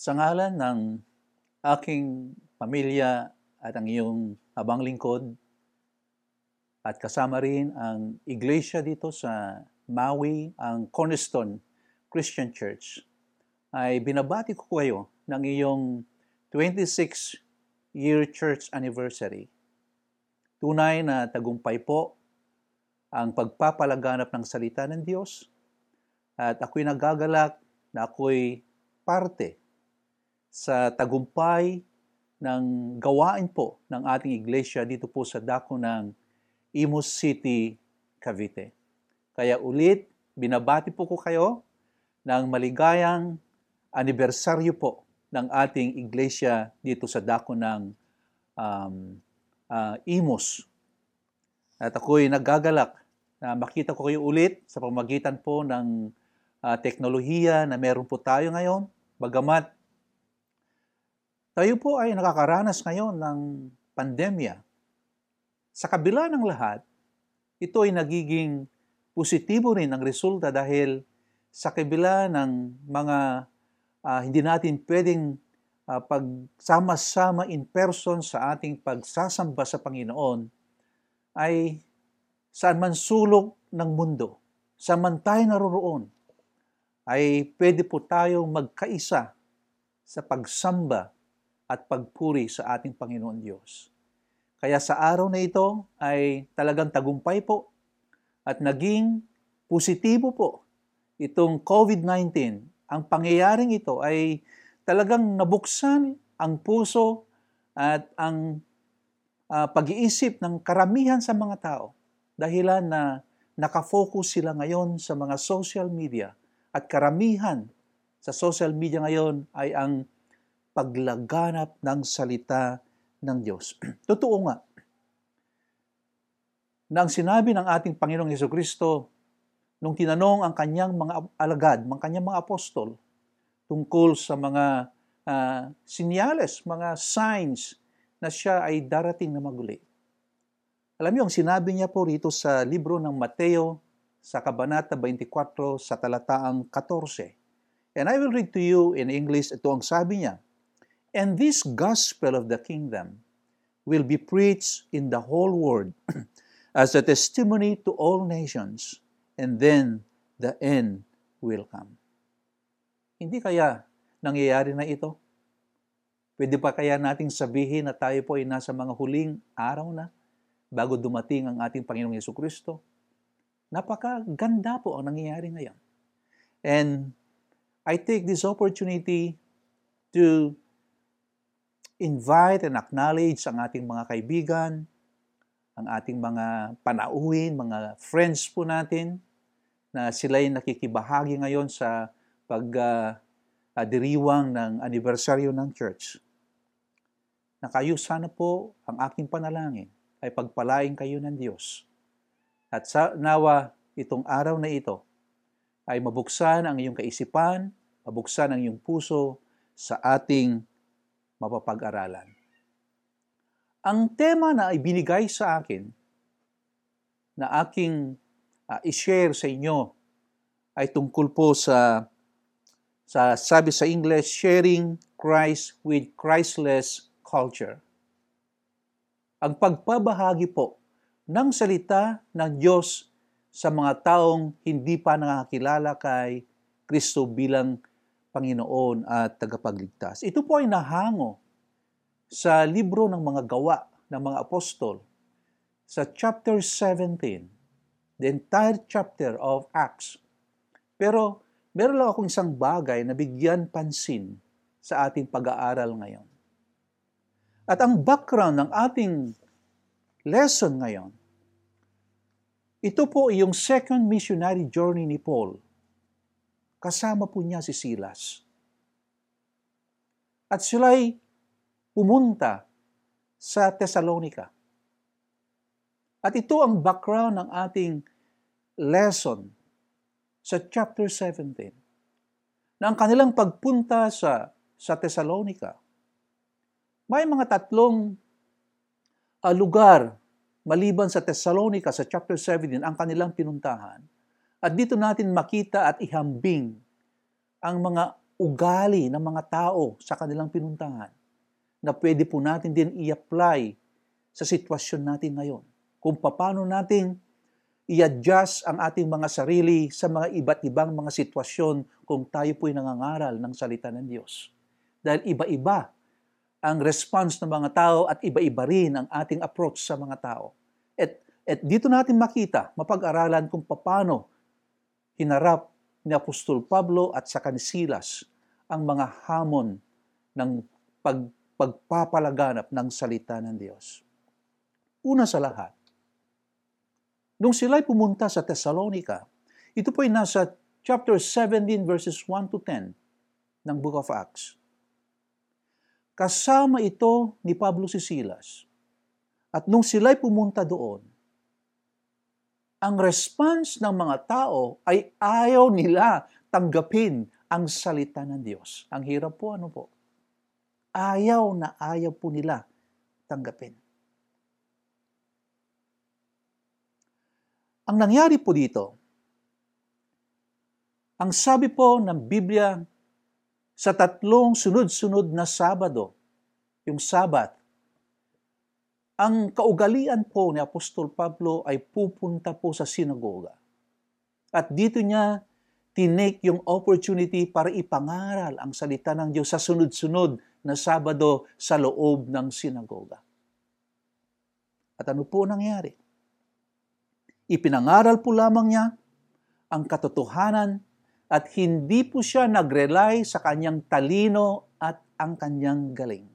Sa ngalan ng aking pamilya at ang iyong abang lingkod at kasama rin ang iglesia dito sa Maui, ang Cornerstone Christian Church, ay binabati ko kayo ng iyong 26-year church anniversary. Tunay na tagumpay po ang pagpapalaganap ng salita ng Diyos at ako'y nagagalak na ako'y parte sa tagumpay ng gawain po ng ating iglesia dito po sa dako ng Imus City, Cavite. Kaya ulit, binabati po ko kayo ng maligayang anibersaryo po ng ating iglesia dito sa dako ng um, uh, Imus. At ako'y nagagalak na makita ko kayo ulit sa pamagitan po ng uh, teknolohiya na meron po tayo ngayon. Bagamat tayo po ay nakakaranas ngayon ng pandemya. Sa kabila ng lahat, ito ay nagiging positibo rin ang resulta dahil sa kabila ng mga uh, hindi natin pwedeng uh, pagsama-sama in person sa ating pagsasamba sa Panginoon, ay saan man sulok ng mundo, saan man tayo naroroon, ay pwede po tayong magkaisa sa pagsamba at pagpuri sa ating Panginoon Diyos. Kaya sa araw na ito ay talagang tagumpay po at naging positibo po itong COVID-19. Ang pangyayaring ito ay talagang nabuksan ang puso at ang uh, pag-iisip ng karamihan sa mga tao dahilan na nakafocus sila ngayon sa mga social media at karamihan sa social media ngayon ay ang paglaganap ng salita ng Diyos. Totoo nga, nang sinabi ng ating Panginoong Heso Kristo, nung tinanong ang kanyang mga alagad, ang kanyang mga apostol, tungkol sa mga uh, sinyales, mga signs na siya ay darating na maguli. Alam niyo, ang sinabi niya po rito sa libro ng Mateo, sa Kabanata 24, sa talataang 14. And I will read to you in English, ito ang sabi niya, And this gospel of the kingdom will be preached in the whole world as a testimony to all nations, and then the end will come. Hindi kaya nangyayari na ito? Pwede pa kaya nating sabihin na tayo po ay nasa mga huling araw na bago dumating ang ating Panginoong Yesu Kristo? Napakaganda po ang nangyayari ngayon. And I take this opportunity to invite and acknowledge ang ating mga kaibigan, ang ating mga panauhin, mga friends po natin, na sila'y nakikibahagi ngayon sa pagdiriwang uh, ng anibersaryo ng church. Na kayo sana po ang aking panalangin ay pagpalain kayo ng Diyos. At sa nawa itong araw na ito ay mabuksan ang iyong kaisipan, mabuksan ang iyong puso sa ating mapapag-aralan. Ang tema na ibinigay sa akin na aking uh, i-share sa inyo ay tungkol po sa sa sabi sa English, sharing Christ with Christless culture. Ang pagpabahagi po ng salita ng Diyos sa mga taong hindi pa nakakilala kay Kristo bilang Panginoon at tagapagligtas. Ito po ay nahango sa libro ng mga gawa ng mga apostol sa chapter 17, the entire chapter of Acts. Pero meron lang akong isang bagay na bigyan pansin sa ating pag-aaral ngayon. At ang background ng ating lesson ngayon, ito po yung second missionary journey ni Paul kasama po niya si Silas. At sila'y pumunta sa Thessalonica. At ito ang background ng ating lesson sa chapter 17. Na ang kanilang pagpunta sa, sa Thessalonica, may mga tatlong uh, lugar maliban sa Thessalonica sa chapter 17 ang kanilang pinuntahan at dito natin makita at ihambing ang mga ugali ng mga tao sa kanilang pinuntahan na pwede po natin din i-apply sa sitwasyon natin ngayon. Kung paano natin i-adjust ang ating mga sarili sa mga iba't ibang mga sitwasyon kung tayo po'y nangangaral ng salita ng Diyos. Dahil iba-iba ang response ng mga tao at iba-iba rin ang ating approach sa mga tao. At, at dito natin makita, mapag-aralan kung paano hinarap ni Apostol Pablo at sa kanisilas ang mga hamon ng pag, pagpapalaganap ng salita ng Diyos. Una sa lahat, nung sila'y pumunta sa Thessalonica, ito po ay nasa chapter 17 verses 1 to 10 ng Book of Acts. Kasama ito ni Pablo si Silas. At nung sila'y pumunta doon, ang response ng mga tao ay ayaw nila tanggapin ang salita ng Diyos. Ang hirap po, ano po? Ayaw na ayaw po nila tanggapin. Ang nangyari po dito, ang sabi po ng Biblia sa tatlong sunod-sunod na Sabado, yung Sabat, ang kaugalian po ni Apostol Pablo ay pupunta po sa sinagoga. At dito niya tinake yung opportunity para ipangaral ang salita ng Diyos sa sunod-sunod na Sabado sa loob ng sinagoga. At ano po nangyari? Ipinangaral po lamang niya ang katotohanan at hindi po siya nag-rely sa kanyang talino at ang kanyang galing.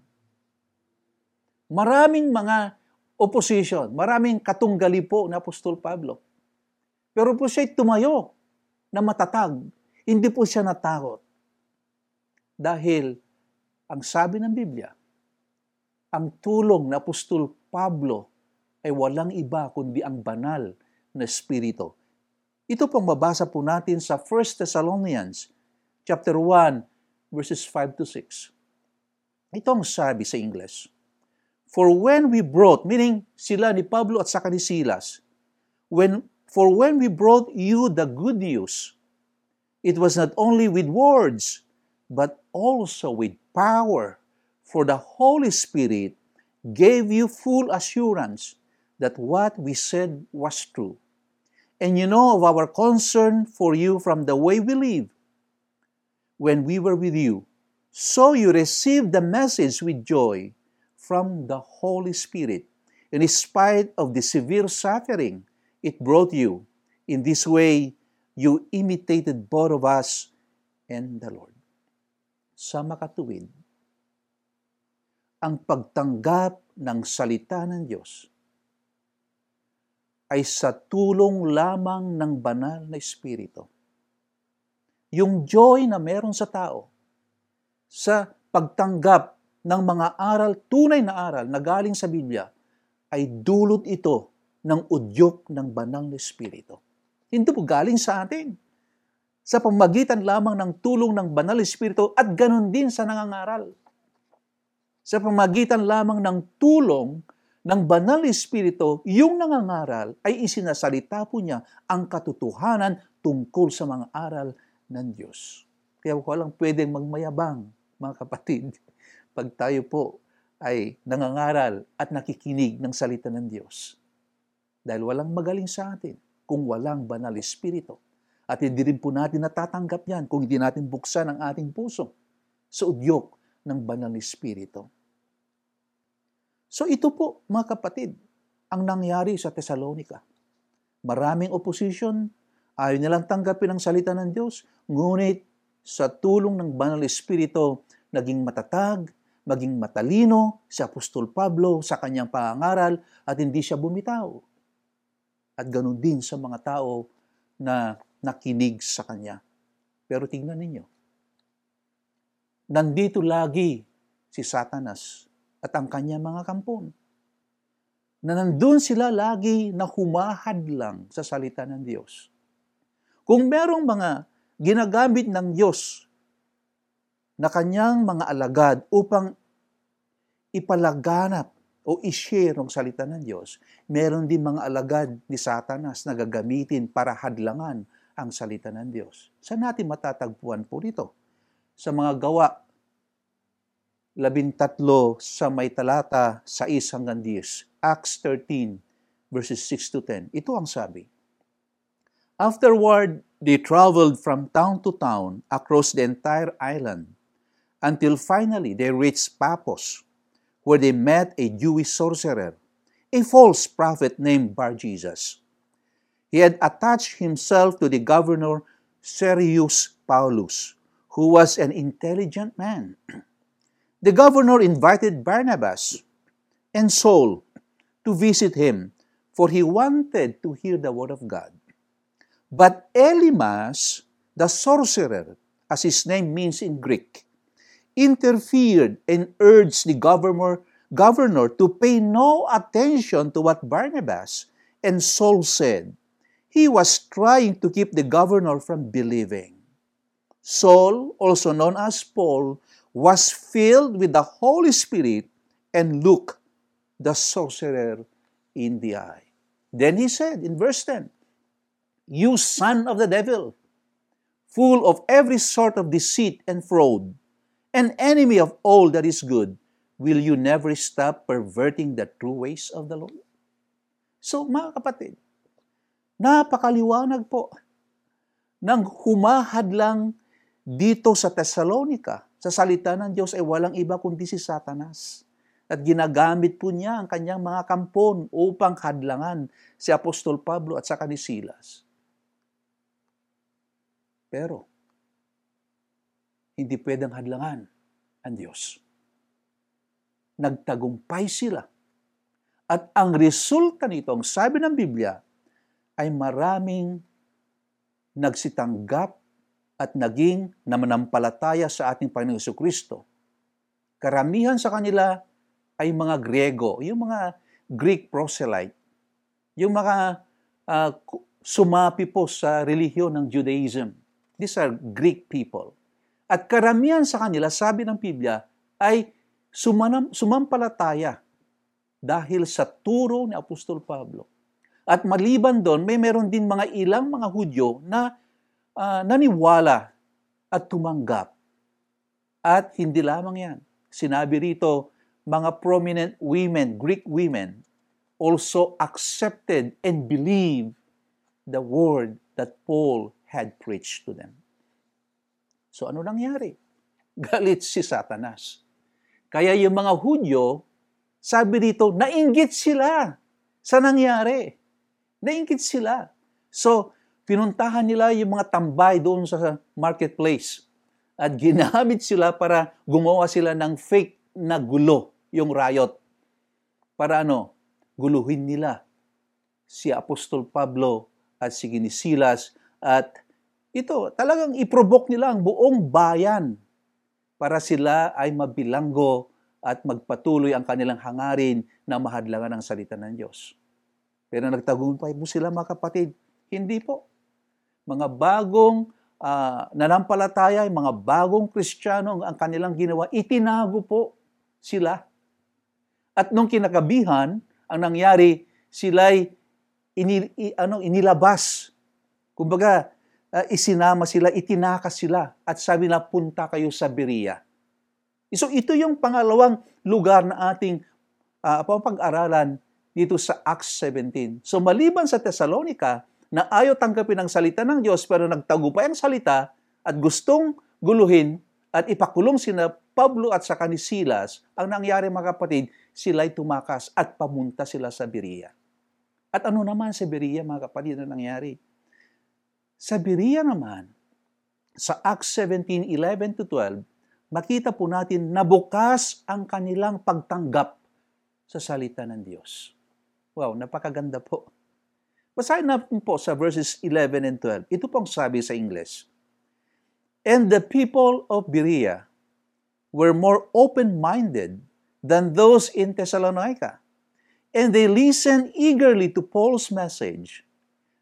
Maraming mga opposition, maraming katunggali po ni Apostol Pablo. Pero po siya tumayo na matatag. Hindi po siya natakot. Dahil ang sabi ng Biblia, ang tulong na Apostol Pablo ay walang iba kundi ang banal na Espiritu ito pong mabasa po natin sa 1 Thessalonians chapter 1 verses 5 to 6. Ito ang sabi sa English. For when we brought, meaning sila ni Pablo at saka ni Silas, when, for when we brought you the good news, it was not only with words, but also with power, for the Holy Spirit gave you full assurance that what we said was true. And you know of our concern for you from the way we live. When we were with you. So you received the message with joy from the Holy Spirit. And in spite of the severe suffering it brought you, in this way you imitated both of us and the Lord. Sa makatuwid, ang pagtanggap ng salita ng Diyos ay sa tulong lamang ng banal na Espiritu. Yung joy na meron sa tao sa pagtanggap ng mga aral, tunay na aral na galing sa Biblia, ay dulot ito ng udyok ng banal na Espiritu. Hindi po galing sa atin. Sa pamagitan lamang ng tulong ng banal na Espiritu at ganun din sa nangangaral. Sa pamagitan lamang ng tulong ng banal espiritu, yung nangangaral ay isinasalita po niya ang katotohanan tungkol sa mga aral ng Diyos. Kaya walang pwedeng magmayabang, mga kapatid, pag tayo po ay nangangaral at nakikinig ng salita ng Diyos. Dahil walang magaling sa atin kung walang banal espiritu. At hindi rin po natin natatanggap yan kung hindi natin buksan ang ating puso sa udyok ng banal espiritu. So ito po, mga kapatid, ang nangyari sa Thessalonica. Maraming opposition, ayaw nilang tanggapin ang salita ng Diyos, ngunit sa tulong ng Banal Espiritu, naging matatag, maging matalino si Apostol Pablo sa kanyang pangangaral at hindi siya bumitaw. At ganun din sa mga tao na nakinig sa kanya. Pero tingnan ninyo, nandito lagi si Satanas at ang kanyang mga kampon. Na nandun sila lagi na humahad lang sa salita ng Diyos. Kung merong mga ginagamit ng Diyos na kanyang mga alagad upang ipalaganap o i-share ng salita ng Diyos, meron din mga alagad ni Satanas na gagamitin para hadlangan ang salita ng Diyos. Saan natin matatagpuan po dito? sa mga gawa, labintatlo sa may talata sa hanggang 10, Acts 13, verses 6 to 10. Ito ang sabi. Afterward, they traveled from town to town across the entire island until finally they reached Paphos, where they met a Jewish sorcerer, a false prophet named Bar Jesus. He had attached himself to the governor Sergius Paulus, who was an intelligent man. The governor invited Barnabas and Saul to visit him, for he wanted to hear the word of God. But Elimas, the sorcerer, as his name means in Greek, interfered and urged the governor, governor to pay no attention to what Barnabas and Saul said. He was trying to keep the governor from believing. Saul, also known as Paul, was filled with the Holy Spirit and looked the sorcerer in the eye. Then he said in verse 10, You son of the devil, full of every sort of deceit and fraud, an enemy of all that is good, will you never stop perverting the true ways of the Lord? So, mga kapatid, napakaliwanag po ng humahadlang dito sa Thessalonica, sa salita ng Diyos ay walang iba kundi si Satanas. At ginagamit po niya ang kanyang mga kampon upang hadlangan si Apostol Pablo at sa ni Silas. Pero, hindi pwedeng hadlangan ang Diyos. Nagtagumpay sila. At ang resulta nito, ang sabi ng Biblia, ay maraming nagsitanggap at naging namanampalataya sa ating Panginoong Kristo. Karamihan sa kanila ay mga Griego, yung mga Greek proselyte, yung mga uh, sumapi po sa relihiyon ng Judaism. These are Greek people. At karamihan sa kanila, sabi ng Biblia, ay sumanam, sumampalataya dahil sa turo ni Apostol Pablo. At maliban doon, may meron din mga ilang mga Hudyo na uh, naniwala at tumanggap. At hindi lamang yan. Sinabi rito, mga prominent women, Greek women, also accepted and believed the word that Paul had preached to them. So ano nangyari? Galit si Satanas. Kaya yung mga Hudyo, sabi dito, nainggit sila sa nangyari. Nainggit sila. So, pinuntahan nila yung mga tambay doon sa marketplace. At ginamit sila para gumawa sila ng fake na gulo, yung riot. Para ano? Guluhin nila si Apostol Pablo at si Ginisilas at ito, talagang iprovoke nila ang buong bayan para sila ay mabilanggo at magpatuloy ang kanilang hangarin na mahadlangan ang salita ng Diyos. Pero nagtagumpay po sila mga kapatid. Hindi po. Mga bagong uh, nanampalataya, mga bagong kristyano ang kanilang ginawa, itinago po sila. At nung kinakabihan, ang nangyari, sila'y inil, ano, inilabas. Kumbaga, uh, isinama sila, itinakas sila at sabi na punta kayo sa Berea. So ito yung pangalawang lugar na ating uh, pag-aralan dito sa Acts 17. So maliban sa Thessalonica na ayaw tanggapin ang salita ng Diyos pero nagtagumpay ang salita at gustong guluhin at ipakulong sina Pablo at sa ni Silas, ang nangyari mga kapatid, sila'y tumakas at pamunta sila sa Berea. At ano naman sa Berea mga kapatid na nangyari? Sa Berea naman, sa Acts 17, 11 to 12, makita po natin na bukas ang kanilang pagtanggap sa salita ng Diyos. Wow, napakaganda po. Basahin natin po sa verses 11 and 12. Ito pong sabi sa English. And the people of Berea were more open-minded than those in Thessalonica. And they listened eagerly to Paul's message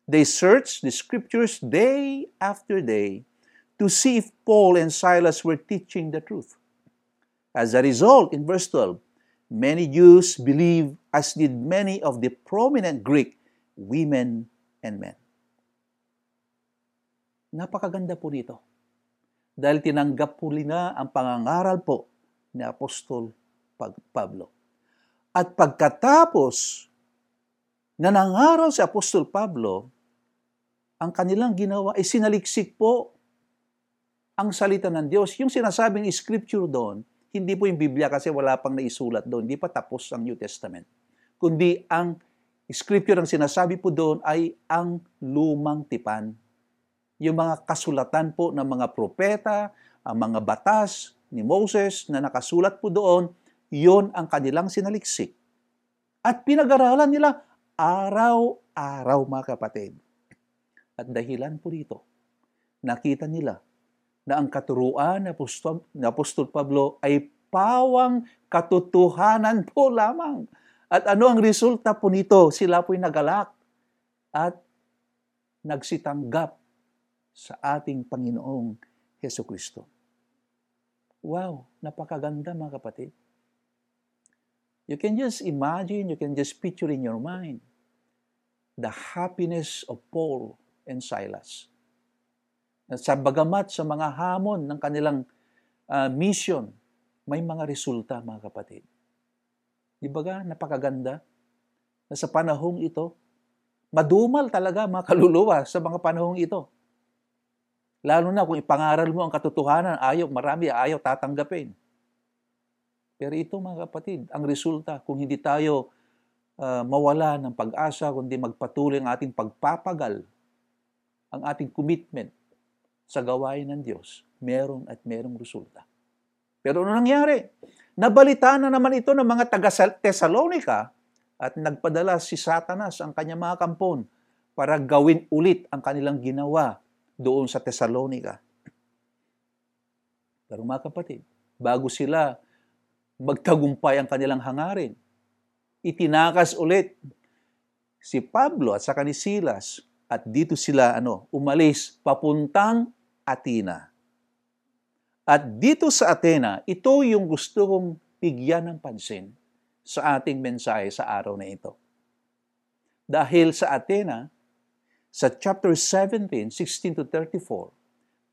They searched the scriptures day after day to see if Paul and Silas were teaching the truth. As a result, in verse 12, many Jews believed, as did many of the prominent Greek women and men. Napakaganda po dito. dahil tinanggap po nila ang pangangaral po ni Apostol Pablo. At pagkatapos na nangaral si Apostol Pablo, ang kanilang ginawa ay sinaliksik po ang salita ng Diyos. Yung sinasabing scripture doon, hindi po yung Biblia kasi wala pang naisulat doon. Hindi pa tapos ang New Testament. Kundi ang scripture ang sinasabi po doon ay ang lumang tipan. Yung mga kasulatan po ng mga propeta, ang mga batas ni Moses na nakasulat po doon, yon ang kanilang sinaliksik. At pinag-aralan nila araw-araw mga kapatid. At dahilan po dito, nakita nila na ang katuruan ni Apostol, ni Apostol Pablo ay pawang katotohanan po lamang. At ano ang resulta po nito? Sila po'y nagalak at nagsitanggap sa ating Panginoong Heso Kristo. Wow, napakaganda mga kapatid. You can just imagine, you can just picture in your mind the happiness of Paul and Silas. Sa bagamat sa mga hamon ng kanilang uh, mission, may mga resulta mga kapatid. Di ba ga, napakaganda na sa panahong ito, madumal talaga mga kaluluwa sa mga panahong ito. Lalo na kung ipangaral mo ang katotohanan, ayaw, marami ayaw tatanggapin. Pero ito mga kapatid, ang resulta kung hindi tayo uh, mawala ng pag-asa, kundi magpatuloy ang ating pagpapagal, ang ating commitment sa gawain ng Diyos, meron at merong resulta. Pero ano nangyari? Nabalita na naman ito ng mga taga Thessalonica at nagpadala si Satanas ang kanyang mga kampon para gawin ulit ang kanilang ginawa doon sa Thessalonica. Pero mga kapatid, bago sila magtagumpay ang kanilang hangarin. Itinakas ulit si Pablo at saka ni Silas at dito sila ano, umalis papuntang Atina. At dito sa Athena, ito yung gusto kong bigyan ng pansin sa ating mensahe sa araw na ito. Dahil sa Athena, sa chapter 17, 16 to 34,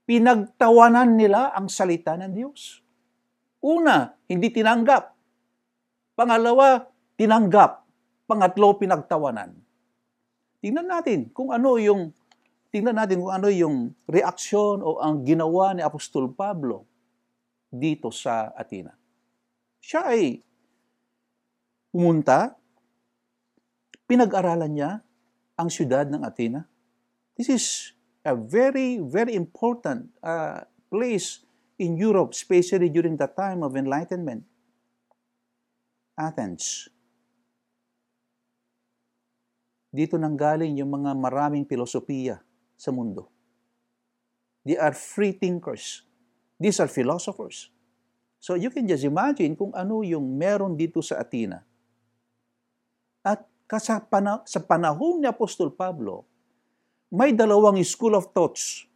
pinagtawanan nila ang salita ng Diyos. Una, hindi tinanggap. Pangalawa, tinanggap. Pangatlo, pinagtawanan. Tingnan natin kung ano yung tingnan natin kung ano yung reaksyon o ang ginawa ni Apostol Pablo dito sa Atina. Siya ay pumunta, pinag-aralan niya ang siyudad ng Atina. This is a very, very important uh, place in Europe, especially during the time of Enlightenment. Athens. Dito nanggaling yung mga maraming filosofiya sa mundo. They are free thinkers. These are philosophers. So you can just imagine kung ano yung meron dito sa Atina. At sa, pana- sa panahon ni Apostol Pablo, may dalawang school of thoughts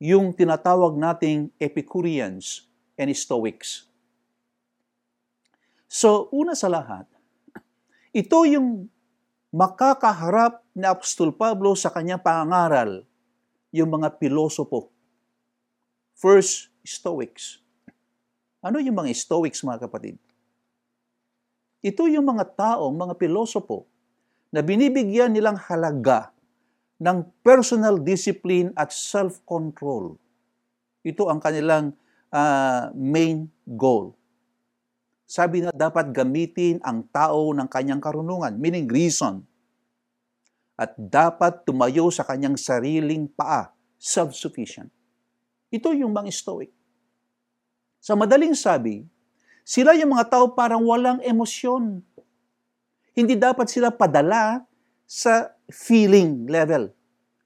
yung tinatawag nating Epicureans and Stoics. So, una sa lahat, ito yung makakaharap ni Apostol Pablo sa kanyang pangaral, yung mga pilosopo. First, Stoics. Ano yung mga Stoics, mga kapatid? Ito yung mga taong, mga pilosopo, na binibigyan nilang halaga ng personal discipline at self-control. Ito ang kanilang uh, main goal. Sabi na dapat gamitin ang tao ng kanyang karunungan, meaning reason. At dapat tumayo sa kanyang sariling paa, self-sufficient. Ito yung mga stoic. Sa madaling sabi, sila yung mga tao parang walang emosyon. Hindi dapat sila padala sa feeling level,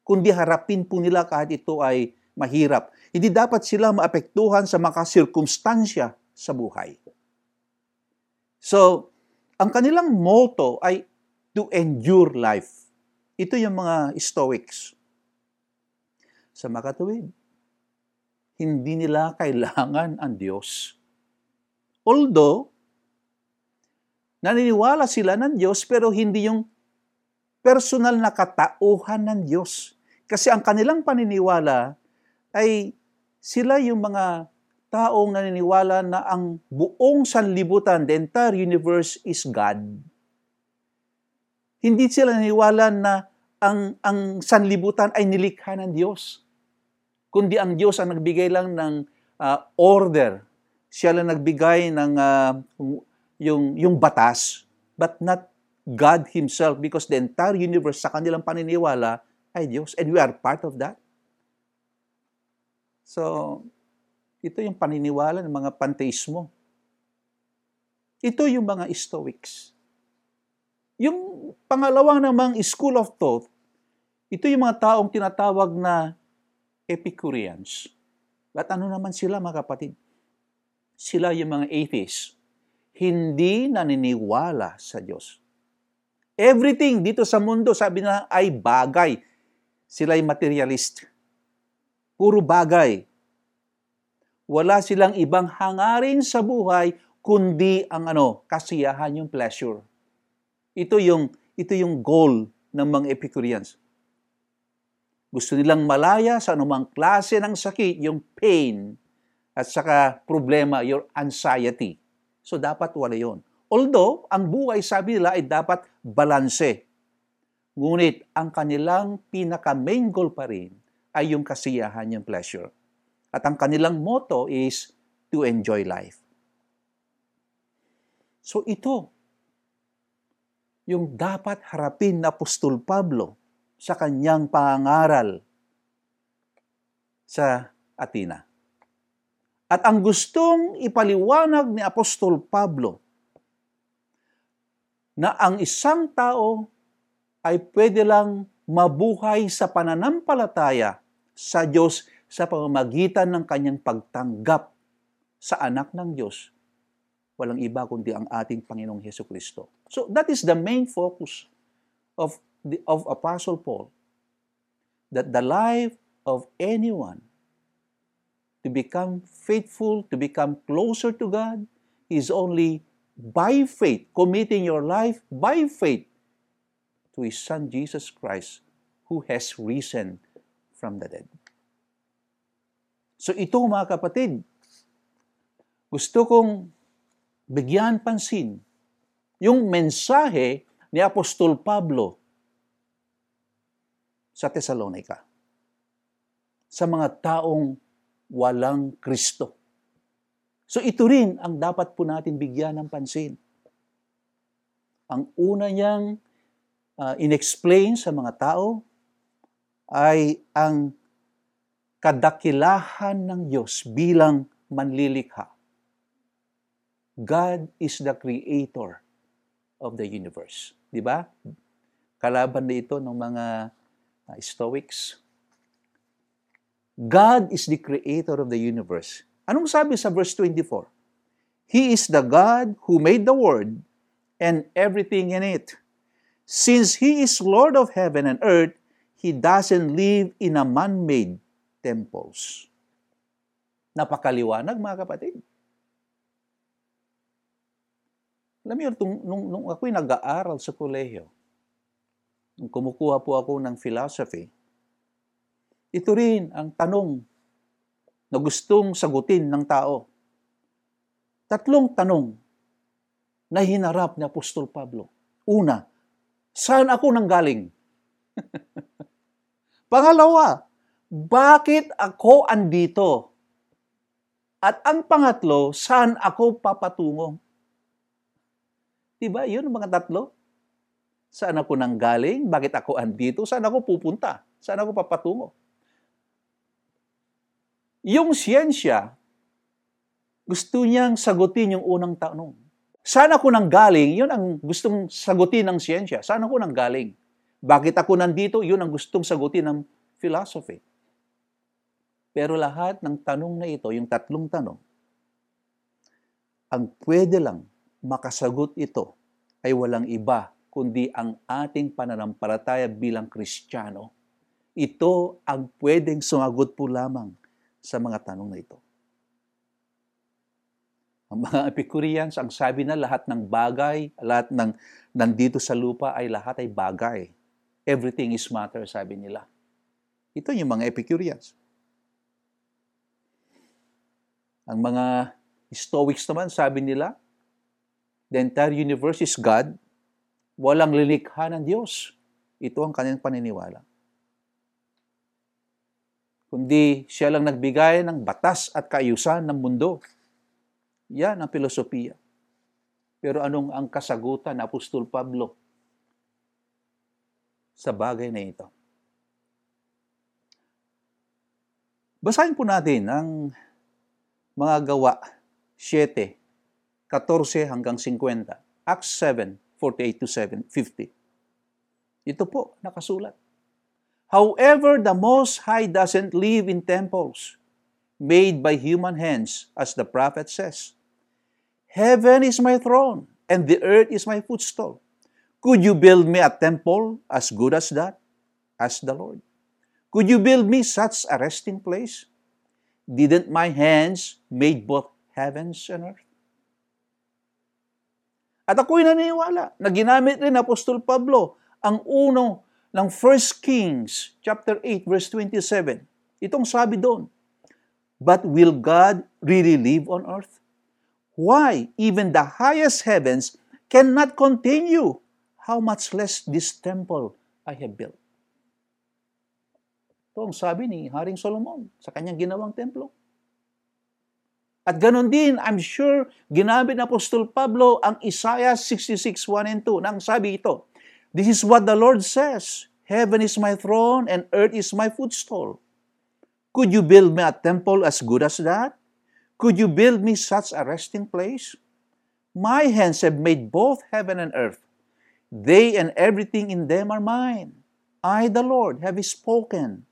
kundi harapin po nila kahit ito ay mahirap. Hindi dapat sila maapektuhan sa mga sirkumstansya sa buhay. So, ang kanilang motto ay to endure life. Ito yung mga Stoics. Sa makatuwid, hindi nila kailangan ang Diyos. Although, naniniwala sila ng Diyos pero hindi yung personal na katauhan ng Diyos. Kasi ang kanilang paniniwala ay Sila yung mga taong naniniwala na ang buong sanlibutan, the entire universe is God. Hindi sila naniniwala na ang, ang sanlibutan ay nilikha ng Diyos. Kundi ang Diyos ang nagbigay lang ng uh, order. Siya lang nagbigay ng uh, yung, yung batas, but not God Himself because the entire universe sa kanilang paniniwala ay Diyos. And we are part of that. So, ito yung paniniwala ng mga panteismo. Ito yung mga Stoics. Yung pangalawang namang school of thought, ito yung mga taong tinatawag na Epicureans. At ano naman sila mga kapatid? Sila yung mga atheists. Hindi naniniwala sa Diyos. Everything dito sa mundo, sabi na, ay bagay. Sila ay materialist. Puro bagay. Wala silang ibang hangarin sa buhay kundi ang ano, kasiyahan yung pleasure. Ito yung ito yung goal ng mga Epicureans. Gusto nilang malaya sa anumang klase ng sakit, yung pain, at saka problema, your anxiety. So dapat wala yon. Although, ang buhay sabi nila ay dapat balanse. Ngunit ang kanilang pinaka-main goal pa rin ay yung kasiyahan, yung pleasure. At ang kanilang motto is to enjoy life. So ito, yung dapat harapin na Apostol Pablo sa kanyang pangaral sa Atina. At ang gustong ipaliwanag ni Apostol Pablo na ang isang tao ay pwede lang mabuhay sa pananampalataya sa Diyos sa pamamagitan ng kanyang pagtanggap sa anak ng Diyos. Walang iba kundi ang ating Panginoong Heso Kristo. So that is the main focus of, the, of Apostle Paul. That the life of anyone to become faithful, to become closer to God, is only by faith, committing your life by faith to His Son Jesus Christ who has risen from the dead. So ito mga kapatid, gusto kong bigyan pansin yung mensahe ni Apostol Pablo sa Thessalonica sa mga taong walang Kristo. So ito rin ang dapat po natin bigyan ng pansin. Ang una niyang uh, inexplain sa mga tao ay ang kadakilahan ng Diyos bilang manlilikha. God is the creator of the universe. Di ba? Kalaban na ito ng mga uh, Stoics. God is the creator of the universe. Anong sabi sa verse 24? He is the God who made the world and everything in it. Since He is Lord of heaven and earth, He doesn't live in a man-made temples. Napakaliwanag mga kapatid. Alam niyo, nung, nung, nung ako'y nag-aaral sa kolehiyo, nung kumukuha po ako ng philosophy, ito rin ang tanong na gustong sagutin ng tao. Tatlong tanong na hinarap ni Apostol Pablo. Una, saan ako nanggaling? Pangalawa, bakit ako andito? At ang pangatlo, saan ako papatungo? Diba? Yun ang mga tatlo. Saan ako nanggaling? Bakit ako andito? Saan ako pupunta? Saan ako papatungo? Yung siyensya, gusto niyang sagutin yung unang tanong. Saan ako nang galing? Yun ang gustong sagutin ng siyensya. Saan ako nang galing? Bakit ako nandito? Yun ang gustong sagutin ng philosophy. Pero lahat ng tanong na ito, yung tatlong tanong, ang pwede lang makasagot ito ay walang iba kundi ang ating pananampalataya bilang Kristiyano. Ito ang pwedeng sumagot po lamang sa mga tanong na ito. Ang mga Epicureans, ang sabi na lahat ng bagay, lahat ng nandito sa lupa ay lahat ay bagay. Everything is matter, sabi nila. Ito yung mga Epicureans. Ang mga Stoics naman, sabi nila, the entire universe is God. Walang lilikha ng Diyos. Ito ang kanyang paniniwala. Kundi siya lang nagbigay ng batas at kaayusan ng mundo. Yan ang filosofiya. Pero anong ang kasagutan ng Apostol Pablo sa bagay na ito? Basahin po natin ang mga gawa 7, 14 hanggang 50. Acts 7, 48 to 7, 50. Ito po, nakasulat. However, the Most High doesn't live in temples made by human hands, as the prophet says. Heaven is my throne, and the earth is my footstool. Could you build me a temple as good as that? asked the Lord. Could you build me such a resting place? Didn't my hands made both heavens and earth? At ako'y naniniwala na ginamit rin Apostol Pablo ang uno ng 1 Kings chapter 8 verse 27. Itong sabi doon, But will God really live on earth? Why even the highest heavens cannot contain you? How much less this temple I have built? Ito ang sabi ni Haring Solomon sa kanyang ginawang templo. At ganon din, I'm sure, ginamit ng Apostol Pablo ang Isaiah 66, 1 and 2 nang sabi ito, This is what the Lord says, Heaven is my throne and earth is my footstool. Could you build me a temple as good as that? Could you build me such a resting place? My hands have made both heaven and earth. They and everything in them are mine. I, the Lord, have spoken.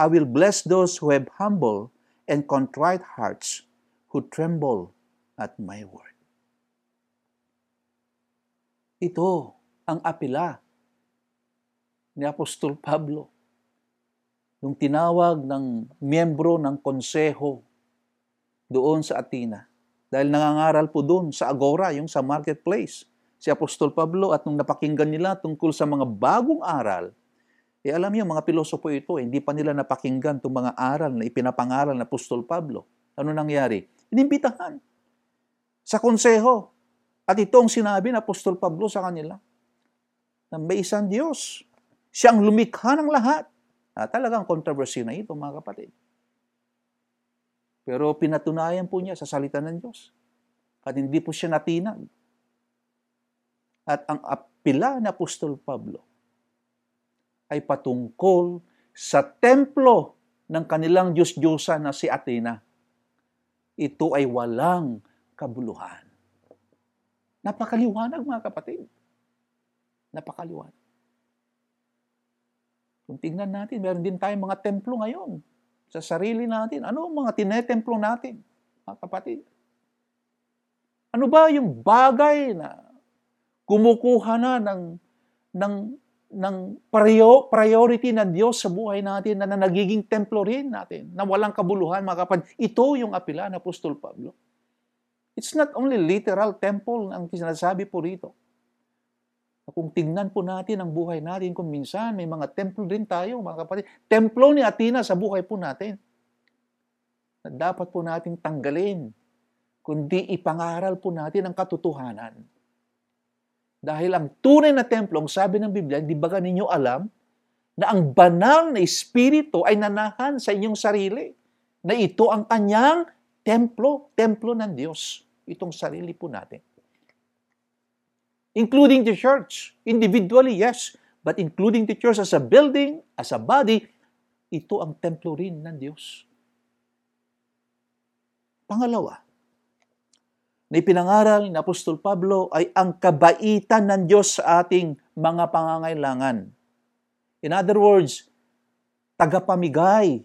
I will bless those who have humble and contrite hearts, who tremble at my word. Ito ang apila ni Apostol Pablo nung tinawag ng miyembro ng konseho doon sa Atina. Dahil nangangaral po doon sa Agora, yung sa marketplace, si Apostol Pablo at nung napakinggan nila tungkol sa mga bagong aral, eh alam niyo, mga pilosopo ito, eh, hindi pa nila napakinggan itong mga aral na ipinapangaral ng Apostol Pablo. Ano nangyari? Inimbitahan sa konseho. At ito ang sinabi ng Apostol Pablo sa kanila, na may isang Diyos. Siyang lumikha ng lahat. Ah, talagang controversy na ito, mga kapatid. Pero pinatunayan po niya sa salita ng Diyos. At hindi po siya natinag. At ang apila ni Apostol Pablo ay patungkol sa templo ng kanilang Diyos-Diyosa na si Athena. Ito ay walang kabuluhan. Napakaliwanag mga kapatid. Napakaliwanag. Kung tingnan natin, meron din tayong mga templo ngayon sa sarili natin. Ano ang mga tinetemplo natin, mga kapatid? Ano ba yung bagay na kumukuha na ng, ng ng priority ng Diyos sa buhay natin na, na nagiging templo rin natin, na walang kabuluhan, mga kapatid. Ito yung apila ng Apostol Pablo. It's not only literal temple ang sinasabi po rito. Kung tingnan po natin ang buhay natin, kung minsan may mga templo din tayo, mga kapatid. Templo ni Athena sa buhay po natin. Na dapat po nating tanggalin, kundi ipangaral po natin ang katotohanan dahil ang tunay na templo, ang sabi ng Biblia, hindi ba ninyo alam na ang banal na espiritu ay nanahan sa inyong sarili? Na ito ang kanyang templo, templo ng Diyos. Itong sarili po natin. Including the church. Individually, yes. But including the church as a building, as a body, ito ang templo rin ng Diyos. Pangalawa, na ipinangaral ni Apostol Pablo ay ang kabaitan ng Diyos sa ating mga pangangailangan. In other words, tagapamigay.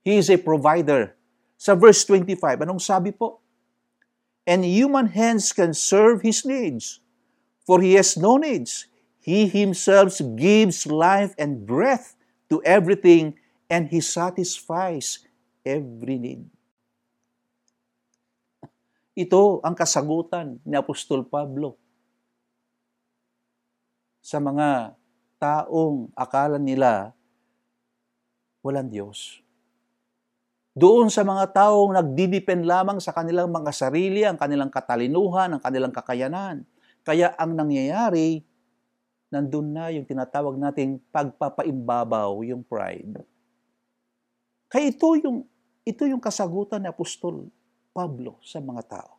He is a provider. Sa verse 25, anong sabi po? And human hands can serve His needs, for He has no needs. He Himself gives life and breath to everything, and He satisfies every need. Ito ang kasagutan ni Apostol Pablo sa mga taong akala nila walang Diyos. Doon sa mga taong nagdidepend lamang sa kanilang mga sarili, ang kanilang katalinuhan, ang kanilang kakayanan. Kaya ang nangyayari, nandun na yung tinatawag nating pagpapaimbabaw, yung pride. Kaya ito yung, ito yung kasagutan ni Apostol Pablo sa mga tao.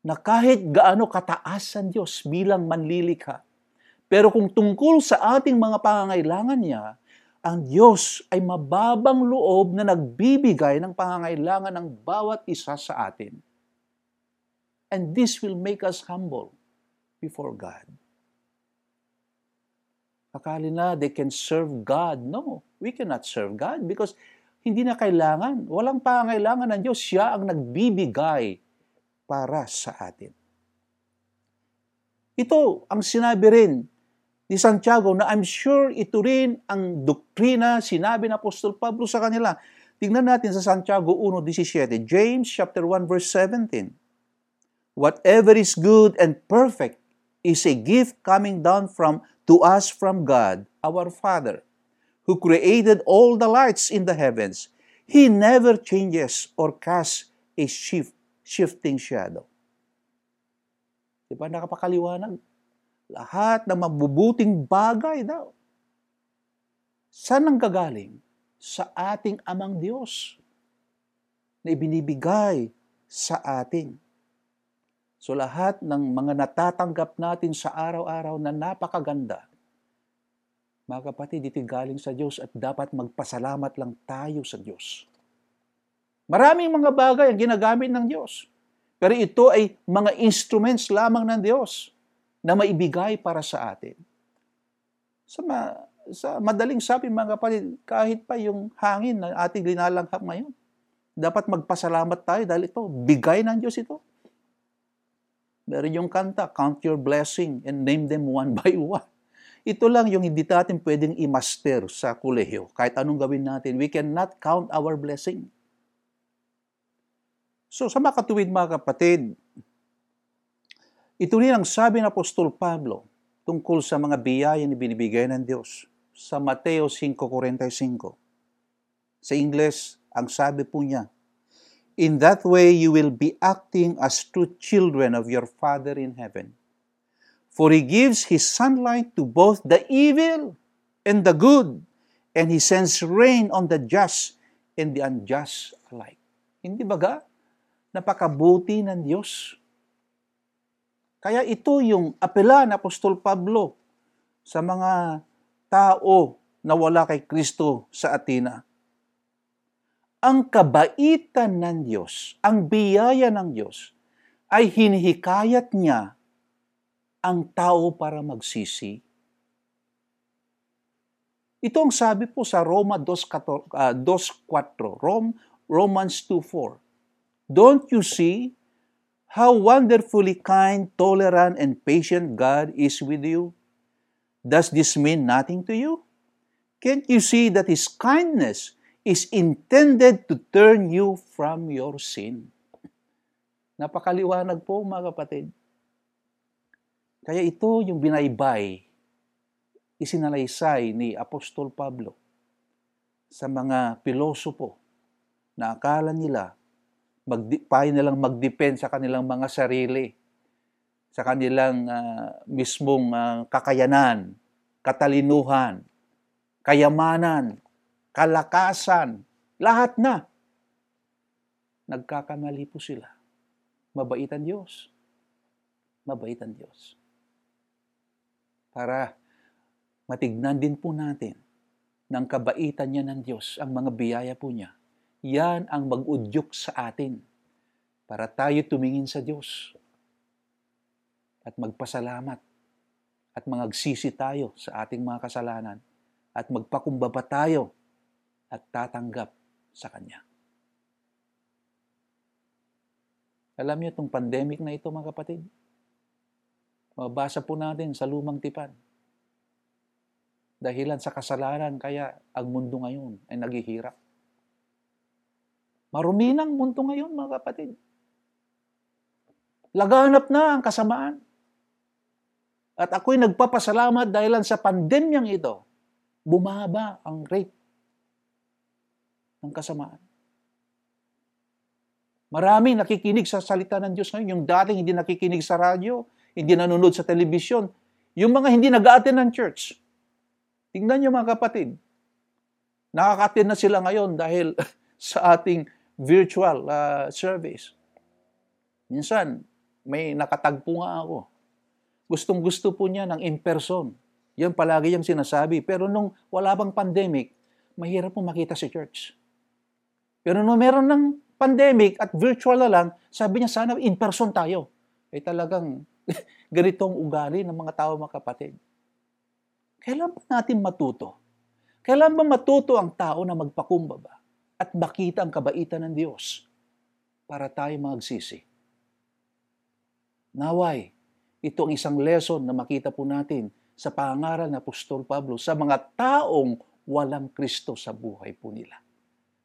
Na kahit gaano kataas ang Diyos bilang manlilikha, pero kung tungkol sa ating mga pangangailangan niya, ang Diyos ay mababang loob na nagbibigay ng pangangailangan ng bawat isa sa atin. And this will make us humble before God. Akala na they can serve God. No, we cannot serve God because hindi na kailangan. Walang pangangailangan ng Diyos. Siya ang nagbibigay para sa atin. Ito ang sinabi rin ni Santiago na I'm sure ito rin ang doktrina sinabi ng Apostol Pablo sa kanila. Tingnan natin sa Santiago 1.17, James chapter 1 verse 17. Whatever is good and perfect is a gift coming down from to us from God, our Father, who created all the lights in the heavens. He never changes or casts a shift, shifting shadow. Di ba nakapakaliwanag? Lahat ng mabubuting bagay daw. Saan ang gagaling? Sa ating amang Diyos na ibinibigay sa atin. So lahat ng mga natatanggap natin sa araw-araw na napakaganda, mga kapatid, ito galing sa Diyos at dapat magpasalamat lang tayo sa Diyos. Maraming mga bagay ang ginagamit ng Diyos. Pero ito ay mga instruments lamang ng Diyos na maibigay para sa atin. Sa, ma, sa madaling sabi mga kapatid, kahit pa yung hangin na ating linalanghap ngayon, dapat magpasalamat tayo dahil ito, bigay ng Diyos ito. Meron yung kanta, Count Your Blessing and name them one by one. Ito lang yung hindi natin pwedeng i-master sa kulehiyo. Kahit anong gawin natin, we cannot count our blessing. So sa makatuwid mga kapatid, ito rin ang sabi ng Apostol Pablo tungkol sa mga biyaya na binibigay ng Diyos sa Mateo 5.45. Sa Ingles, ang sabi po niya, In that way, you will be acting as true children of your Father in heaven. For He gives His sunlight to both the evil and the good, and He sends rain on the just and the unjust alike. Hindi ba ga? Napakabuti ng Diyos. Kaya ito yung apela ng Apostol Pablo sa mga tao na wala kay Kristo sa Atina ang kabaitan ng Diyos, ang biyaya ng Diyos, ay hinihikayat niya ang tao para magsisi. Ito ang sabi po sa Roma 2.4, uh, 2.4 Rom, Romans 2.4. Don't you see how wonderfully kind, tolerant, and patient God is with you? Does this mean nothing to you? Can't you see that His kindness is intended to turn you from your sin. Napakaliwanag po mga kapatid. Kaya ito yung binaybay, isinalaysay ni Apostol Pablo sa mga pilosopo na akala nila magdi- nilang mag-depend sa kanilang mga sarili, sa kanilang uh, mismong uh, kakayanan, katalinuhan, kayamanan, kalakasan, lahat na. Nagkakamali po sila. Mabait ang Diyos. Mabait ang Diyos. Para matignan din po natin ng kabaitan niya ng Diyos, ang mga biyaya po niya. Yan ang mag-udyok sa atin para tayo tumingin sa Diyos at magpasalamat at magsisi tayo sa ating mga kasalanan at magpakumbaba tayo at tatanggap sa Kanya. Alam niyo itong pandemic na ito mga kapatid? Mabasa po natin sa lumang tipan. Dahilan sa kasalanan kaya ang mundo ngayon ay naghihirap. Marumi mundo ngayon mga kapatid. Laganap na ang kasamaan. At ako'y nagpapasalamat dahil sa pandemyang ito, bumaba ang rate ng kasamaan. Maraming nakikinig sa salita ng Diyos ngayon. Yung dating hindi nakikinig sa radyo, hindi nanonood sa telebisyon, yung mga hindi nag ng church. Tingnan niyo mga kapatid. nakaka na sila ngayon dahil sa ating virtual uh, service. Minsan, may nakatagpo nga ako. Gustong gusto po niya ng in-person. Yan palagi yung sinasabi. Pero nung wala bang pandemic, mahirap po makita si church. Pero nung meron ng pandemic at virtual na lang, sabi niya sana in-person tayo. Eh talagang ganitong ugali ng mga tao mga kapatid. Kailan ba natin matuto? Kailan ba matuto ang tao na magpakumbaba at makita ang kabaitan ng Diyos para tayo magsisi? Naway, ito ang isang lesson na makita po natin sa pangaral ng Apostol Pablo sa mga taong walang Kristo sa buhay po nila.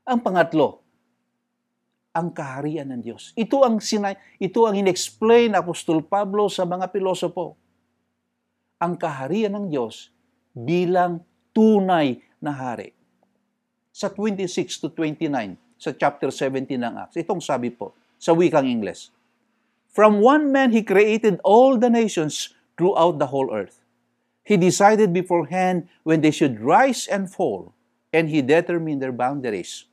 Ang pangatlo, ang kaharian ng Diyos. Ito ang sinay, ito ang inexplain Apostol Pablo sa mga pilosopo. Ang kaharian ng Diyos bilang tunay na hari. Sa 26 to 29, sa chapter 17 ng Acts, itong sabi po sa wikang Ingles. From one man he created all the nations throughout the whole earth. He decided beforehand when they should rise and fall, and he determined their boundaries.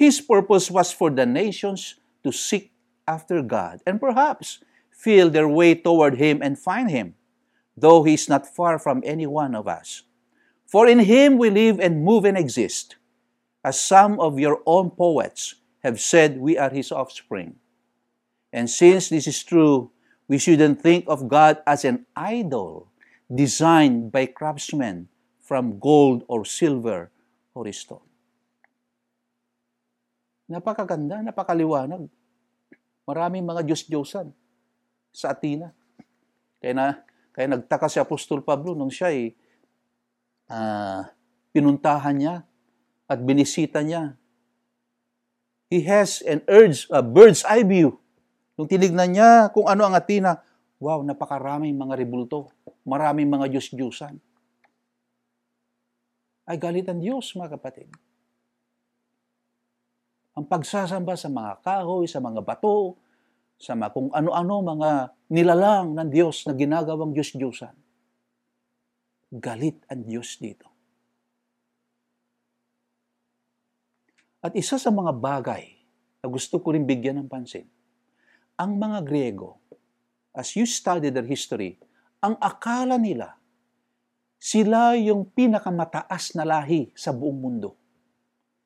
His purpose was for the nations to seek after God and perhaps feel their way toward Him and find Him, though He is not far from any one of us. For in Him we live and move and exist. As some of your own poets have said, we are His offspring. And since this is true, we shouldn't think of God as an idol designed by craftsmen from gold or silver or stone. Napakaganda, napakaliwanag. Maraming mga Diyos-Diyosan sa Atina. Kaya, na, kaya nagtaka si Apostol Pablo nung siya ay uh, pinuntahan niya at binisita niya. He has an urge, a bird's eye view. Nung tinignan niya kung ano ang Atina, wow, napakaraming mga rebulto, maraming mga Diyos-Diyosan. Ay galit ang Diyos, mga kapatid ang pagsasamba sa mga kahoy, sa mga bato, sa mga kung ano-ano mga nilalang ng Diyos na ginagawang Diyos-Diyosan. Galit ang Diyos dito. At isa sa mga bagay na gusto ko rin bigyan ng pansin, ang mga Griego, as you study their history, ang akala nila, sila yung pinakamataas na lahi sa buong mundo.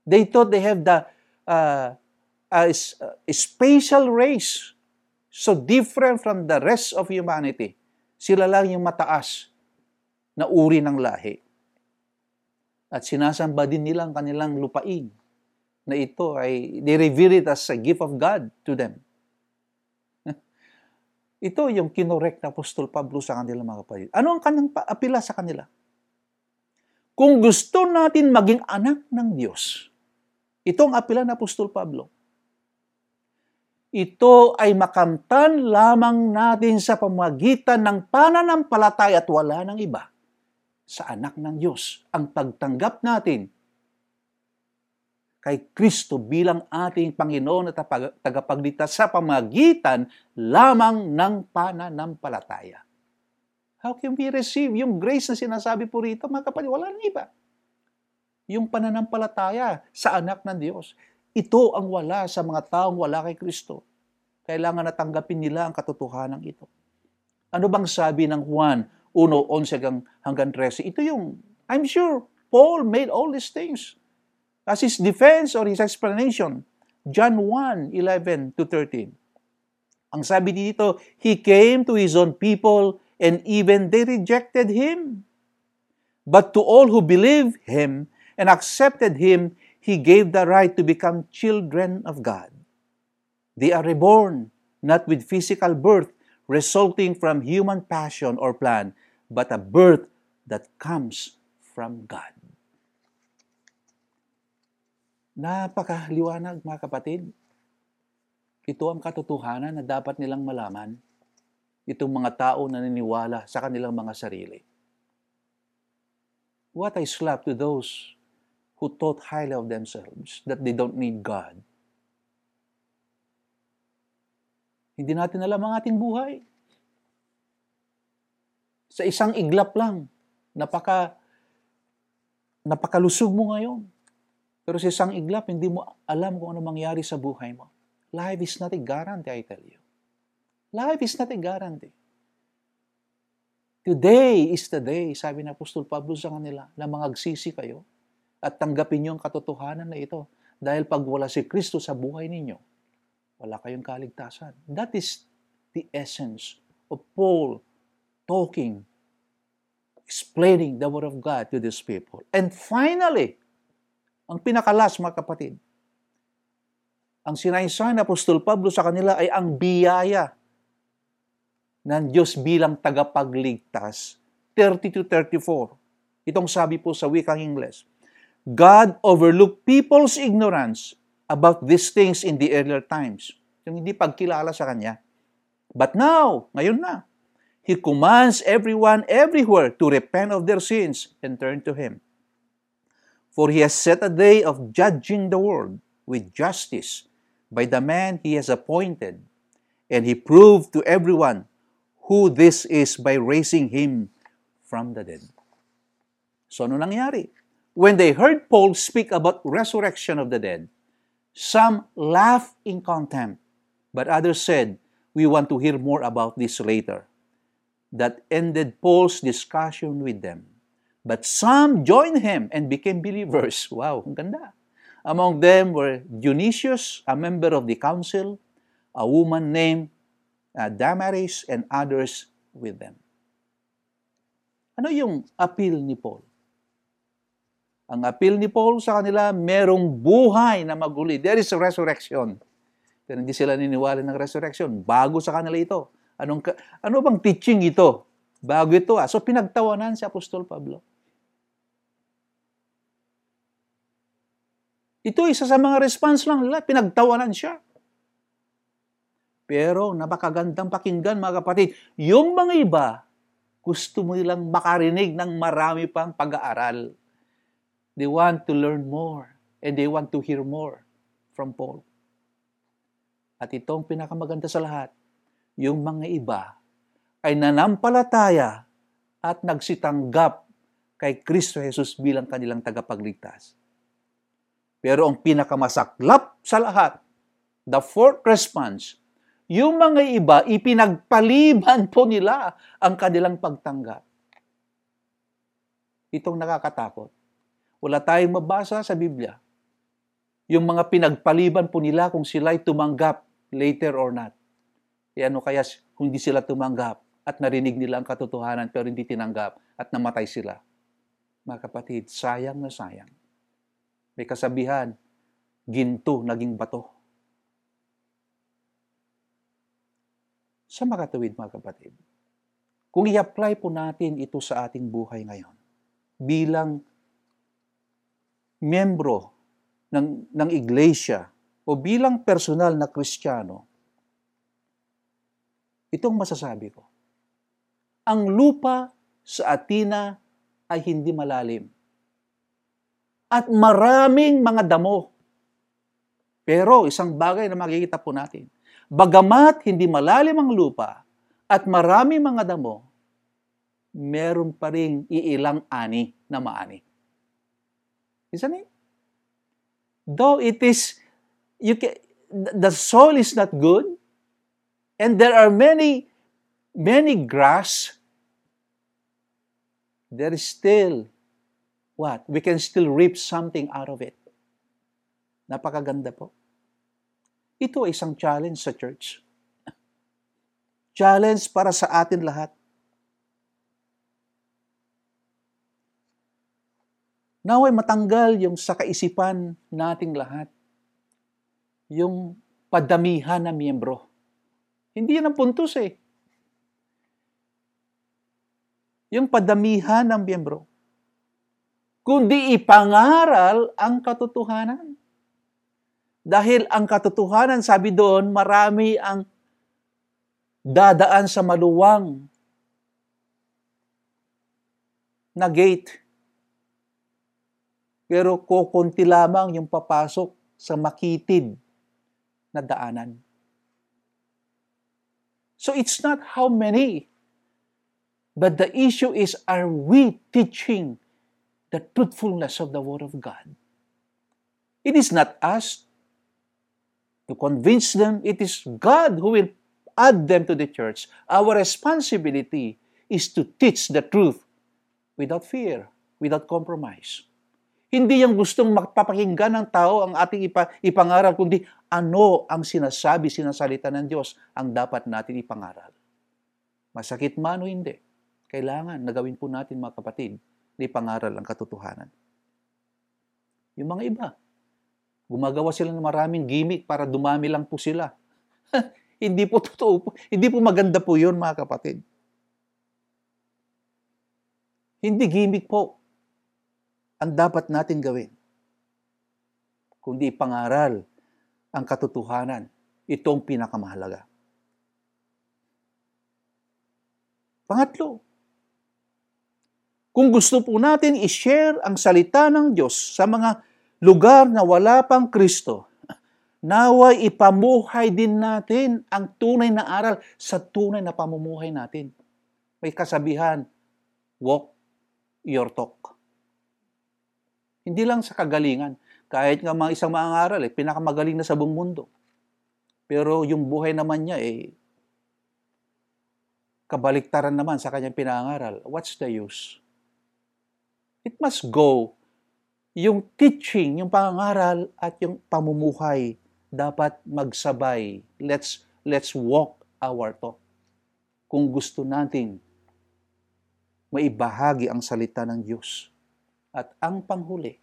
They thought they have the uh, a, a special race. So different from the rest of humanity. Sila lang yung mataas na uri ng lahi. At sinasamba din nila ang kanilang lupain na ito ay, they revere it as a gift of God to them. ito yung kinorek na Apostol Pablo sa kanila mga kapatid. Ano ang kanyang apila sa kanila? Kung gusto natin maging anak ng Diyos, Itong apela ng Apostol Pablo. Ito ay makamtan lamang natin sa pamagitan ng pananampalataya at wala ng iba sa anak ng Diyos. Ang pagtanggap natin kay Kristo bilang ating Panginoon at tagapagligtas sa pamagitan lamang ng pananampalataya. How can we receive yung grace na sinasabi po rito? Mga kapatid, wala nang iba yung pananampalataya sa anak ng Diyos. Ito ang wala sa mga taong wala kay Kristo. Kailangan natanggapin nila ang katotohanan ito. Ano bang sabi ng Juan 1:11 hanggang 13? Ito yung, I'm sure, Paul made all these things as his defense or his explanation. John 1:11 to 13. Ang sabi dito, He came to His own people and even they rejected Him. But to all who believe Him, and accepted him, he gave the right to become children of God. They are reborn, not with physical birth resulting from human passion or plan, but a birth that comes from God. Napakaliwanag mga kapatid. Ito ang katotohanan na dapat nilang malaman itong mga tao na naniniwala sa kanilang mga sarili. What I slap to those who thought highly of themselves, that they don't need God. Hindi natin alam ang ating buhay. Sa isang iglap lang, napaka napakalusog mo ngayon. Pero sa isang iglap, hindi mo alam kung ano mangyari sa buhay mo. Life is not a guarantee, I tell you. Life is not a guarantee. Today is the day, sabi ng Apostol Pablo sa kanila, na mangagsisi kayo at tanggapin niyo ang katotohanan na ito. Dahil pag wala si Kristo sa buhay ninyo, wala kayong kaligtasan. That is the essence of Paul talking, explaining the Word of God to these people. And finally, ang pinakalas mga kapatid, ang sinaysayan ng Apostol Pablo sa kanila ay ang biyaya ng Diyos bilang tagapagligtas. 30 to 34. Itong sabi po sa wikang Ingles. God overlooked people's ignorance about these things in the earlier times. Yung hindi pagkilala sa Kanya. But now, ngayon na, He commands everyone everywhere to repent of their sins and turn to Him. For He has set a day of judging the world with justice by the man He has appointed. And He proved to everyone who this is by raising him from the dead. So ano nangyari? When they heard Paul speak about resurrection of the dead, some laughed in contempt, but others said, we want to hear more about this later. That ended Paul's discussion with them. But some joined him and became believers. Wow, ang ganda. Among them were Dionysius, a member of the council, a woman named uh, Damaris and others with them. Ano yung appeal ni Paul? Ang appeal ni Paul sa kanila, merong buhay na maguli. There is a resurrection. Pero hindi sila niniwala ng resurrection. Bago sa kanila ito. Anong, ano bang teaching ito? Bago ito ah. So pinagtawanan si Apostol Pablo. Ito isa sa mga response lang nila. Pinagtawanan siya. Pero napakagandang pakinggan mga kapatid. Yung mga iba, gusto mo nilang makarinig ng marami pang pag-aaral. They want to learn more and they want to hear more from Paul. At itong pinakamaganda sa lahat, yung mga iba ay nanampalataya at nagsitanggap kay Kristo Jesus bilang kanilang tagapagligtas. Pero ang pinakamasaklap sa lahat, the fourth response, yung mga iba, ipinagpaliban po nila ang kanilang pagtanggap. Itong nakakatakot. Wala tayong mabasa sa Biblia. Yung mga pinagpaliban po nila kung sila'y tumanggap later or not. E ano kaya kung hindi sila tumanggap at narinig nila ang katotohanan pero hindi tinanggap at namatay sila. Mga kapatid, sayang na sayang. May kasabihan, ginto naging bato. sa makatuwid mga kapatid. Kung i-apply po natin ito sa ating buhay ngayon, bilang membro ng, ng iglesia o bilang personal na kristyano, itong masasabi ko. Ang lupa sa Atina ay hindi malalim. At maraming mga damo. Pero isang bagay na makikita po natin, Bagamat hindi malalim ang lupa at marami mga damo, meron pa rin iilang ani na maani. Isn't it? Though it is, you can, the soil is not good, and there are many, many grass, there is still, what? We can still reap something out of it. Napakaganda po. Ito ay isang challenge sa church. Challenge para sa atin lahat. Naway matanggal yung sa kaisipan nating lahat. Yung padamihan na miyembro. Hindi yan ang puntos eh. Yung padamihan ng miyembro. Kundi ipangaral ang katotohanan. Dahil ang katotohanan, sabi doon, marami ang dadaan sa maluwang na gate. Pero kukunti lamang yung papasok sa makitid na daanan. So it's not how many, but the issue is are we teaching the truthfulness of the Word of God? It is not us to convince them, it is God who will add them to the church. Our responsibility is to teach the truth without fear, without compromise. Hindi yung gustong magpapakinggan ng tao ang ating ipa, ipangaral, kundi ano ang sinasabi, sinasalita ng Diyos ang dapat natin ipangaral. Masakit man o hindi, kailangan nagawin po natin mga kapatid na ipangaral ang katotohanan. Yung mga iba, gumagawa sila ng maraming gimmick para dumami lang po sila. hindi po totoo po. Hindi po maganda po yun mga kapatid. Hindi gimmick po ang dapat natin gawin. Kundi pangaral ang katotohanan. Ito ang pinakamahalaga. Pangatlo, kung gusto po natin i-share ang salita ng Diyos sa mga lugar na wala pang Kristo, naway ipamuhay din natin ang tunay na aral sa tunay na pamumuhay natin. May kasabihan, walk your talk. Hindi lang sa kagalingan. Kahit nga mga isang mga aral, eh, pinakamagaling na sa buong mundo. Pero yung buhay naman niya, eh, kabaliktaran naman sa kanyang pinangaral. What's the use? It must go. Yung teaching, yung pangangaral at yung pamumuhay dapat magsabay. Let's let's walk our talk. Kung gusto nating maibahagi ang salita ng Diyos. At ang panghuli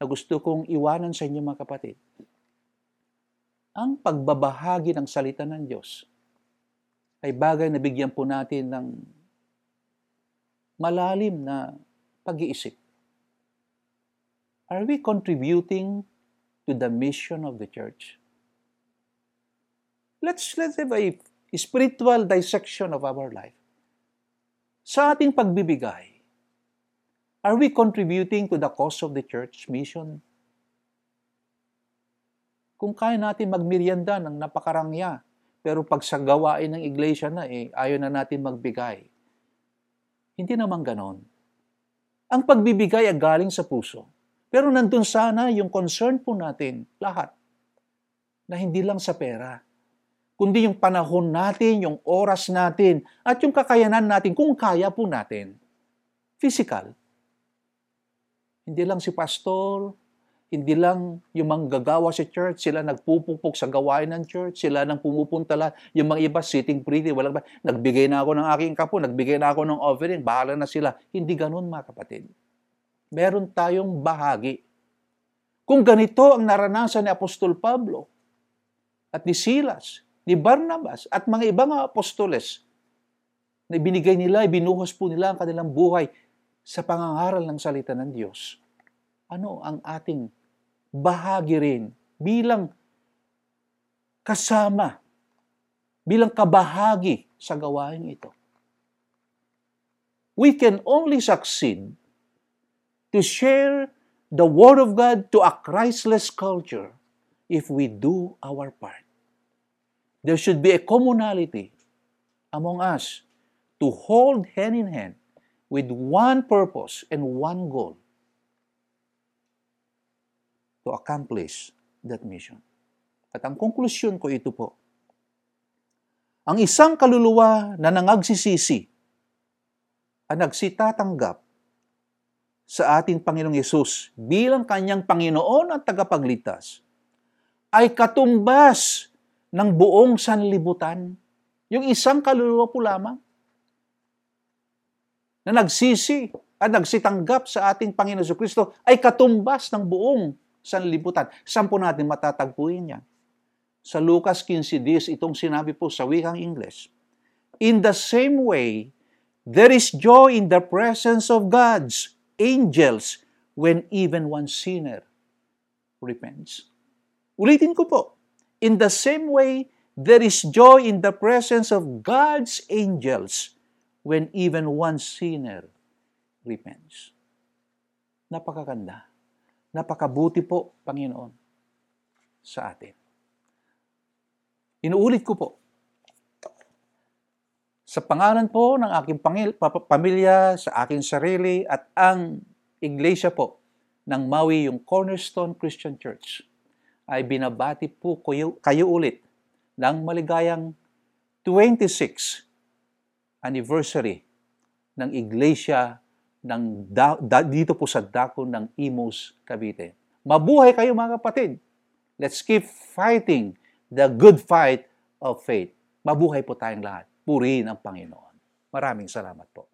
na gusto kong iwanan sa inyo mga kapatid, ang pagbabahagi ng salita ng Diyos ay bagay na bigyan po natin ng malalim na pag-iisip. Are we contributing to the mission of the church? Let's, let's have a spiritual dissection of our life. Sa ating pagbibigay, Are we contributing to the cause of the church mission? Kung kaya natin magmerienda ng napakarangya, pero pag sa gawain ng iglesia na, eh, ayaw na natin magbigay. Hindi naman ganon. Ang pagbibigay ay galing sa puso. Pero nandun sana yung concern po natin, lahat, na hindi lang sa pera, kundi yung panahon natin, yung oras natin, at yung kakayanan natin, kung kaya po natin. Physical, hindi lang si pastor, hindi lang yung manggagawa sa church, sila nagpupukpok sa gawain ng church, sila nang pumupunta lang, yung mga iba sitting pretty, wala ba, nagbigay na ako ng aking kapo, nagbigay na ako ng offering, bahala na sila. Hindi ganun mga kapatid. Meron tayong bahagi. Kung ganito ang naranasan ni Apostol Pablo at ni Silas, ni Barnabas at mga ibang apostoles, na ibinigay nila, ibinuhos po nila ang kanilang buhay sa pangangaral ng salita ng Diyos, ano ang ating bahagi rin bilang kasama, bilang kabahagi sa gawain ito. We can only succeed to share the Word of God to a Christless culture if we do our part. There should be a commonality among us to hold hand in hand with one purpose and one goal to accomplish that mission. At ang konklusyon ko ito po, ang isang kaluluwa na nangagsisisi ang nagsitatanggap sa ating Panginoong Yesus bilang kanyang Panginoon at tagapagligtas ay katumbas ng buong sanlibutan. Yung isang kaluluwa po lamang na nagsisi at nagsitanggap sa ating Panginoon Kristo ay katumbas ng buong sanlibutan. Saan po natin matatagpuin yan? Sa Lucas 15.10, itong sinabi po sa wikang English. In the same way, there is joy in the presence of God's angels when even one sinner repents. Ulitin ko po. In the same way, there is joy in the presence of God's angels when even one sinner repents. Napakaganda. Napakabuti po, Panginoon, sa atin. Inuulit ko po, sa pangalan po ng aking pangil, pamilya, sa aking sarili, at ang iglesia po ng Maui, yung Cornerstone Christian Church, ay binabati po kayo, kayo ulit ng maligayang 26 anniversary ng iglesia ng da, da, dito po sa dako ng Imus, Cavite. Mabuhay kayo mga kapatid. Let's keep fighting the good fight of faith. Mabuhay po tayong lahat. Purihin ang Panginoon. Maraming salamat po.